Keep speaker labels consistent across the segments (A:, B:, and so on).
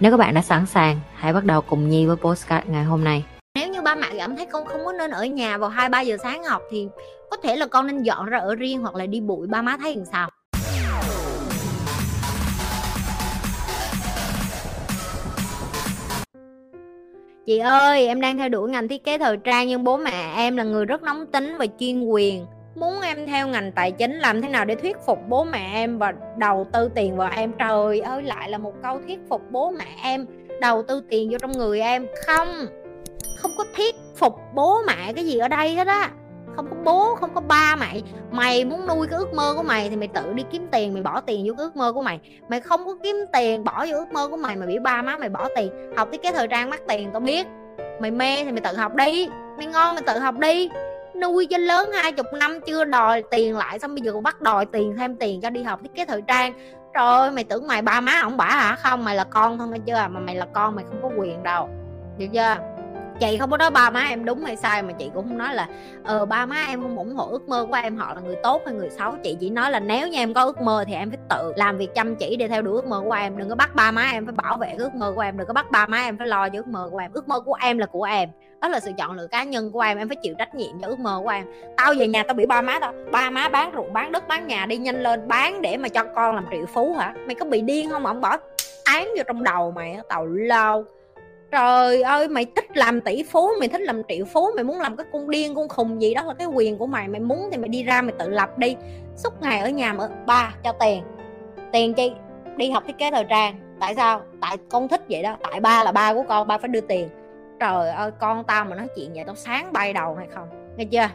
A: Nếu các bạn đã sẵn sàng, hãy bắt đầu cùng Nhi với postcard ngày hôm nay.
B: Nếu như ba mẹ cảm thấy con không có nên ở nhà vào 2 3 giờ sáng học thì có thể là con nên dọn ra ở riêng hoặc là đi bụi ba má thấy làm sao? Chị ơi, em đang theo đuổi ngành thiết kế thời trang nhưng bố mẹ em là người rất nóng tính và chuyên quyền muốn em theo ngành tài chính làm thế nào để thuyết phục bố mẹ em và đầu tư tiền vào em? Trời ơi, lại là một câu thuyết phục bố mẹ em, đầu tư tiền vô trong người em. Không không có thuyết phục bố mẹ cái gì ở đây hết á. Không có bố, không có ba mày. Mày muốn nuôi cái ước mơ của mày thì mày tự đi kiếm tiền, mày bỏ tiền vô cái ước mơ của mày. Mày không có kiếm tiền, bỏ vô ước mơ của mày mà bị ba má mày bỏ tiền. Học thiết kế thời trang mắc tiền, tao biết. Mày mê thì mày tự học đi. Mày ngon mày tự học đi nuôi cho lớn hai chục năm chưa đòi tiền lại, xong bây giờ còn bắt đòi tiền thêm tiền cho đi học thiết kế thời trang. Trời ơi, mày tưởng mày ba má ông bả hả? Không, mày là con thôi nghe chưa à, mà mày là con mày không có quyền đâu. Được chưa? Chị không có nói ba má em đúng hay sai mà chị cũng không nói là ờ ba má em không ủng hộ ước mơ của em, họ là người tốt hay người xấu. Chị chỉ nói là nếu như em có ước mơ thì em phải tự làm việc chăm chỉ để theo đuổi ước mơ của em. Đừng có bắt ba má em phải bảo vệ ước mơ của em, đừng có bắt ba má em phải lo cho ước mơ của em. Ước mơ của em là của em. Đó là sự chọn lựa cá nhân của em em phải chịu trách nhiệm cho ước mơ của em. Tao về nhà tao bị ba má tao, ba má bán ruộng, bán đất, bán nhà đi nhanh lên, bán để mà cho con làm triệu phú hả? Mày có bị điên không mà ông bỏ án vô trong đầu mày tàu lao trời ơi, mày thích làm tỷ phú, mày thích làm triệu phú, mày muốn làm cái con điên, con khùng gì đó là cái quyền của mày. Mày muốn thì mày đi ra, mày tự lập đi. Suốt ngày ở nhà mà, ba, cho tiền. Tiền chi? Đi học thiết kế thời trang. Tại sao? Tại con thích vậy đó. Tại ba là ba của con, ba phải đưa tiền. Trời ơi, con tao mà nói chuyện vậy tao sáng bay đầu hay không? Nghe chưa?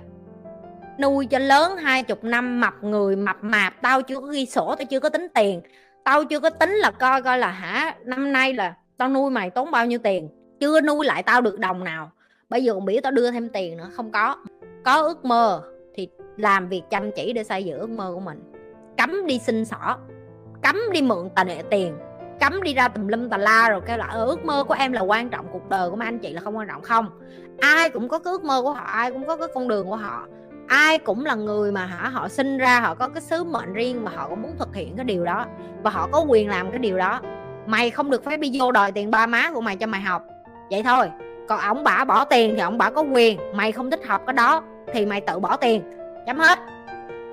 B: Nuôi cho lớn hai chục năm, mập người, mập mạp. Tao chưa có ghi sổ, tao chưa có tính tiền. Tao chưa có tính là coi coi là hả, năm nay là tao nuôi mày tốn bao nhiêu tiền? Chưa nuôi lại tao được đồng nào. Bây giờ còn biểu tao đưa thêm tiền nữa, không có. Có ước mơ thì làm việc chăm chỉ để xây dựng ước mơ của mình. Cấm đi xin xỏ, cấm đi mượn tà nệ tiền, cấm đi ra tùm lum tà la rồi kêu là ờ, ước mơ của em là quan trọng, cuộc đời của mấy anh chị là không quan trọng. Không. Ai cũng có cái ước mơ của họ, ai cũng có cái con đường của họ. Ai cũng là người mà hả, họ sinh ra, họ có cái sứ mệnh riêng mà họ cũng muốn thực hiện cái điều đó. Và họ có quyền làm cái điều đó mày không được phép đi vô đòi tiền ba má của mày cho mày học. Vậy thôi, còn ổng bả bỏ tiền thì ổng bả có quyền. Mày không thích học cái đó thì mày tự bỏ tiền. Chấm hết.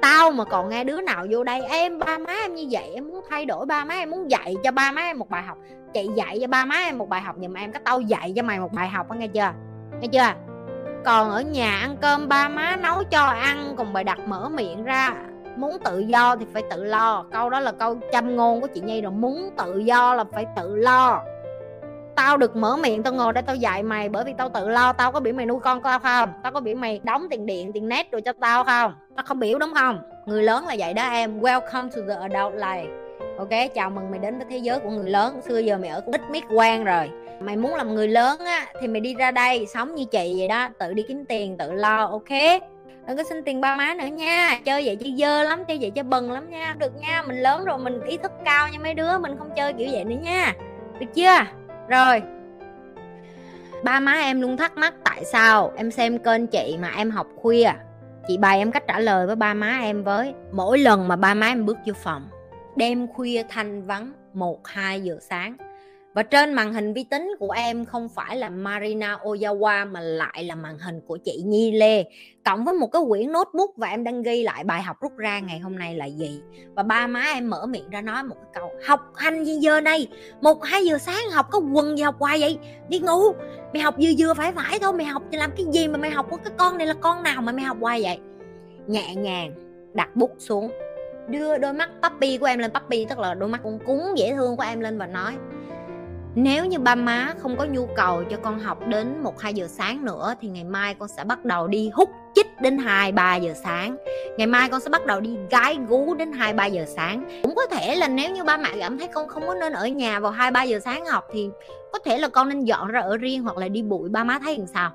B: Tao mà còn nghe đứa nào vô đây, em, ba má em như vậy, em muốn thay đổi ba má em, muốn dạy cho ba má em một bài học. Chị dạy cho ba má em một bài học nhưng mà em cái tao dạy cho mày một bài học nghe chưa? Nghe chưa? Còn ở nhà ăn cơm, ba má nấu cho ăn, còn bài đặt mở miệng ra muốn tự do thì phải tự lo. Câu đó là câu châm ngôn của chị nhi rồi. Muốn tự do là phải tự lo. Tao được mở miệng, tao ngồi đây tao dạy mày, bởi vì tao tự lo. Tao có biểu mày nuôi con tao không? Tao có biểu mày đóng tiền điện, tiền net rồi cho tao không? Tao không biểu, đúng không? Người lớn là vậy đó em. Welcome to the adult life. Ok, chào mừng mày đến với thế giới của người lớn. Xưa giờ mày ở cũng ít miết quan rồi. Mày muốn làm người lớn á, thì mày đi ra đây sống như chị vậy đó. Tự đi kiếm tiền, tự lo, ok? Đừng có xin tiền ba má nữa nha. Chơi vậy chơi dơ lắm, chơi vậy chơi bần lắm nha. Được nha, mình lớn rồi, mình ý thức cao nha mấy đứa, mình không chơi kiểu vậy nữa nha. Được chưa? Rồi. Ba má em luôn thắc mắc tại sao em xem kênh chị mà em học khuya. Chị bày em cách trả lời với ba má em với, mỗi lần mà ba má em bước vô phòng, đêm khuya thanh vắng, một, hai giờ sáng và trên màn hình vi tính của em không phải là Marina Ozawa mà lại là màn hình của chị Nhi Lê. Cộng với một cái quyển notebook và em đang ghi lại bài học rút ra ngày hôm nay là gì? Và ba má em mở miệng ra nói một cái câu, học hành gì giờ này? Một hai giờ sáng học có quần gì học hoài vậy? Đi ngủ, mày học vừa vừa phải phải thôi, mày học thì làm cái gì mà mày học của cái con này là con nào mà mày học hoài vậy? Nhẹ nhàng đặt bút xuống, đưa đôi mắt puppy của em lên, puppy tức là đôi mắt con cúng dễ thương của em lên và nói nếu như ba má không có nhu cầu cho con học đến 1 2 giờ sáng nữa thì ngày mai con sẽ bắt đầu đi hút chích đến 2 3 giờ sáng. Ngày mai con sẽ bắt đầu đi gái gú đến 2 3 giờ sáng. Cũng có thể là nếu như ba mẹ cảm thấy con không có nên ở nhà vào 2 3 giờ sáng học thì có thể là con nên dọn ra ở riêng hoặc là đi bụi ba má thấy làm sao.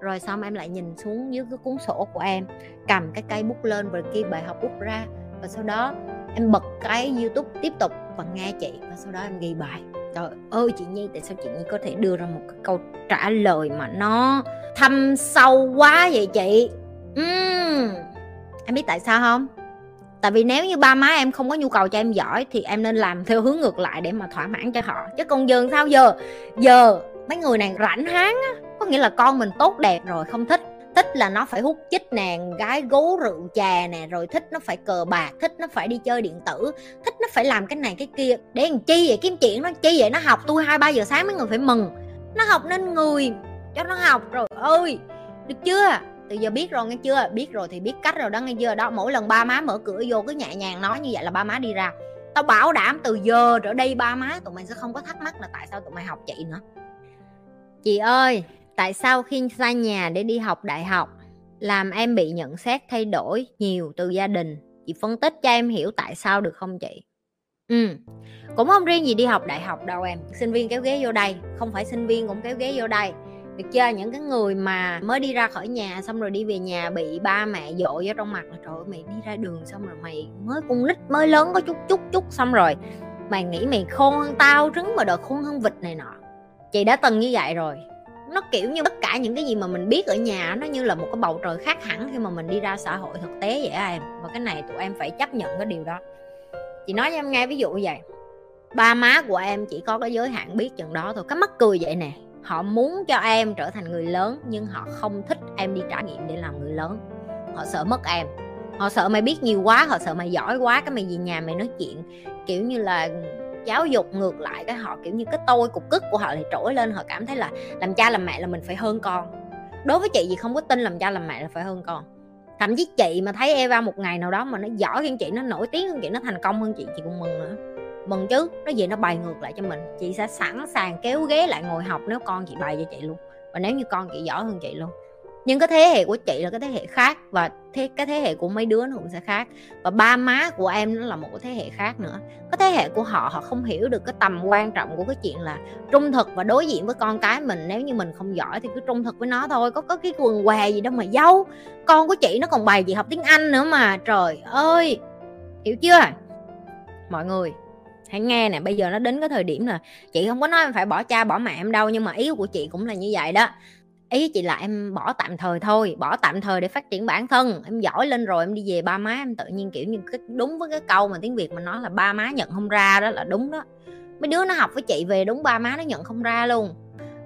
B: Rồi xong em lại nhìn xuống dưới cái cuốn sổ của em, cầm cái cây bút lên và ghi bài học bút ra và sau đó em bật cái YouTube tiếp tục và nghe chị và sau đó em ghi bài trời ơi, chị nhi, tại sao chị nhi có thể đưa ra một cái câu trả lời mà nó thâm sâu quá vậy chị? Uhm. em biết tại sao không? Tại vì nếu như ba má em không có nhu cầu cho em giỏi thì em nên làm theo hướng ngược lại để mà thỏa mãn cho họ. Chứ còn giờ sao giờ? Giờ mấy người này rảnh háng á, có nghĩa là con mình tốt đẹp rồi, không thích thích là nó phải hút chích nè, gái gấu rượu chè nè, rồi thích nó phải cờ bạc, thích nó phải đi chơi điện tử, thích nó phải làm cái này cái kia. Để làm chi vậy? Kiếm chuyện nó chi vậy? Nó học tôi hai, ba giờ sáng mấy người phải mừng. Nó học nên người, cho nó học rồi. Ơi được chưa? Từ giờ biết rồi, nghe chưa? Biết rồi thì biết cách rồi đó, nghe chưa? Đó, mỗi lần ba má mở cửa vô cứ nhẹ nhàng nói như vậy là ba má đi ra. Tao bảo đảm từ giờ trở đây ba má tụi mày sẽ không có thắc mắc là tại sao tụi mày học chị nữa. Chị ơi tại sao khi xa nhà để đi học đại học, làm em bị nhận xét thay đổi nhiều từ gia đình? Chị phân tích cho em hiểu tại sao được không chị? Ừ cũng không riêng gì đi học đại học đâu em. Sinh viên kéo ghế vô đây, không phải sinh viên cũng kéo ghế vô đây. Được chưa? Những cái người mà mới đi ra khỏi nhà xong rồi đi về nhà bị ba mẹ dội vô trong mặt là trời ơi, mày đi ra đường xong rồi mày mới con nít mới lớn có chút chút chút xong rồi. Mày nghĩ mày khôn hơn tao, trứng mà đợt khôn hơn vịt này nọ. Chị đã từng như vậy rồi nó, kiểu như, tất cả những cái gì mà mình biết ở nhà nó như là một cái bầu trời khác hẳn khi mà mình đi ra xã hội thực tế vậy em. Và cái này tụi em phải chấp nhận cái điều đó. Chị nói cho em nghe, ví dụ như vậy. Ba má của em chỉ có cái giới hạn biết chừng đó thôi. Cái mắc cười vậy nè. Họ muốn cho em trở thành người lớn, nhưng họ không thích em đi trải nghiệm để làm người lớn. Họ sợ mất em. Họ sợ mày biết nhiều quá, họ sợ mày giỏi quá, cái mày về nhà mày nói chuyện, kiểu như là giáo dục ngược lại cái họ, kiểu như, cái tôi, cục cức của họ thì trỗi lên, họ cảm thấy là làm cha làm mẹ là mình phải hơn con. Đối với chị gì không có tin làm cha làm mẹ là phải hơn con. Thậm chí chị mà thấy Eva một ngày nào đó mà nó giỏi hơn chị, nó nổi tiếng hơn chị, nó thành công hơn chị chị cũng mừng nữa. Mừng chứ, nó gì nó bày ngược lại cho mình. Chị sẽ sẵn sàng kéo ghế lại ngồi học nếu con chị bày cho chị luôn. Và nếu như con chị giỏi hơn chị luôn nhưng cái thế hệ của chị là cái thế hệ khác và thế, cái thế hệ của mấy đứa nó cũng sẽ khác. Và ba má của em nó là một cái thế hệ khác nữa. Cái thế hệ của họ họ không hiểu được cái tầm quan trọng của cái chuyện là trung thực và đối diện với con cái mình. Nếu như mình không giỏi thì cứ trung thực với nó thôi. Có có cái quần què gì đâu mà dâu con của chị nó còn bày gì học tiếng anh nữa mà. Trời ơi! Hiểu chưa? Mọi người, hãy nghe nè. Bây giờ nó đến cái thời điểm là chị không có nói em phải bỏ cha, bỏ mẹ em đâu. Nhưng mà ý của chị cũng là như vậy đó ý chị là em bỏ tạm thời thôi, bỏ tạm thời để phát triển bản thân. Em giỏi lên rồi em đi về ba má em tự nhiên, kiểu như, cái, đúng với cái câu mà tiếng việt mà nói là ba má nhận không ra đó là đúng đó. Mấy đứa nó học với chị về đúng ba má nó nhận không ra luôn.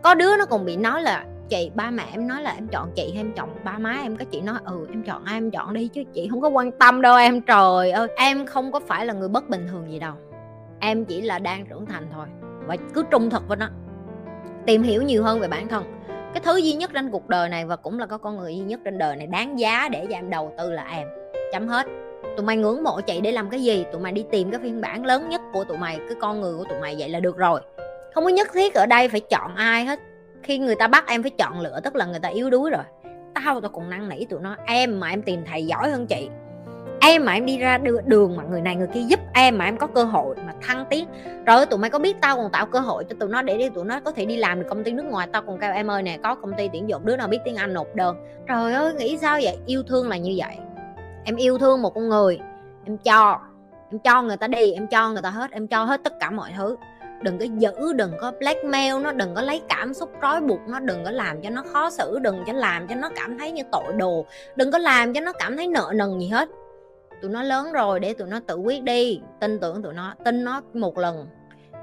B: Có đứa nó còn bị nói là, chị, ba mẹ em nói là em chọn chị hay em chọn ba má em. Có chị nói ừ em chọn ai em chọn đi chứ chị không có quan tâm đâu em, trời ơi. Em không có phải là người bất bình thường gì đâu. Em chỉ là đang trưởng thành thôi và cứ trung thực với nó, tìm hiểu nhiều hơn về bản thân cái thứ duy nhất trên cuộc đời này và cũng là có con người duy nhất trên đời này đáng giá để cho em đầu tư là em. Chấm hết. Tụi mày ngưỡng mộ chị để làm cái gì? Tụi mày đi tìm cái phiên bản lớn nhất của tụi mày, cái con người của tụi mày vậy là được rồi. Không có nhất thiết ở đây phải chọn ai hết. Khi người ta bắt em phải chọn lựa, tức là người ta yếu đuối rồi. Tao tao còn năn nỉ tụi nó, em mà em tìm thầy giỏi hơn chị em mà em đi ra đường mà người này người kia giúp em mà em có cơ hội mà thăng tiến. Rồi tụi mày có biết tao còn tạo cơ hội cho tụi nó để đi, tụi nó có thể đi làm được công ty nước ngoài. Tao còn kêu em ơi nè, có công ty tuyển dụng đứa nào biết tiếng anh nộp đơn. Trời ơi, nghĩ sao vậy? Yêu thương là như vậy. Em yêu thương một con người, em cho em cho người ta đi, em cho người ta hết, em cho hết tất cả mọi thứ. Đừng có giữ, đừng có blackmail nó, đừng có lấy cảm xúc trói buộc nó, đừng có làm cho nó khó xử, đừng cho làm cho nó cảm thấy như tội đồ, đừng có làm cho nó cảm thấy nợ nần gì hết tụi nó lớn rồi để tụi nó tự quyết đi, tin tưởng tụi nó, tin nó một lần.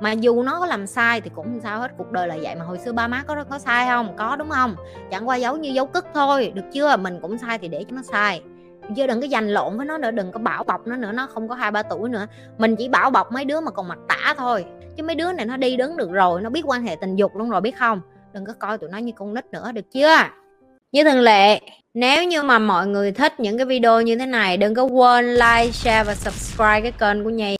B: Mà dù nó có làm sai thì cũng không sao hết, cuộc đời là vậy mà hồi xưa ba má có có sai không? Có, đúng không? Chẳng qua giấu như dấu cất thôi, được chưa? Mình cũng sai thì để cho nó sai. Chứ đừng có giành lộn với nó nữa, đừng có bảo bọc nó nữa, nó không có hai ba tuổi nữa. Mình chỉ bảo bọc mấy đứa mà còn mặt tả thôi. Chứ mấy đứa này nó đi đứng được rồi, nó biết quan hệ tình dục luôn rồi, biết không? Đừng có coi tụi nó như con nít nữa, được chưa? Như thường lệ nếu như mà mọi người thích những cái video như thế này đừng có quên like, share và subscribe cái kênh của Nhi.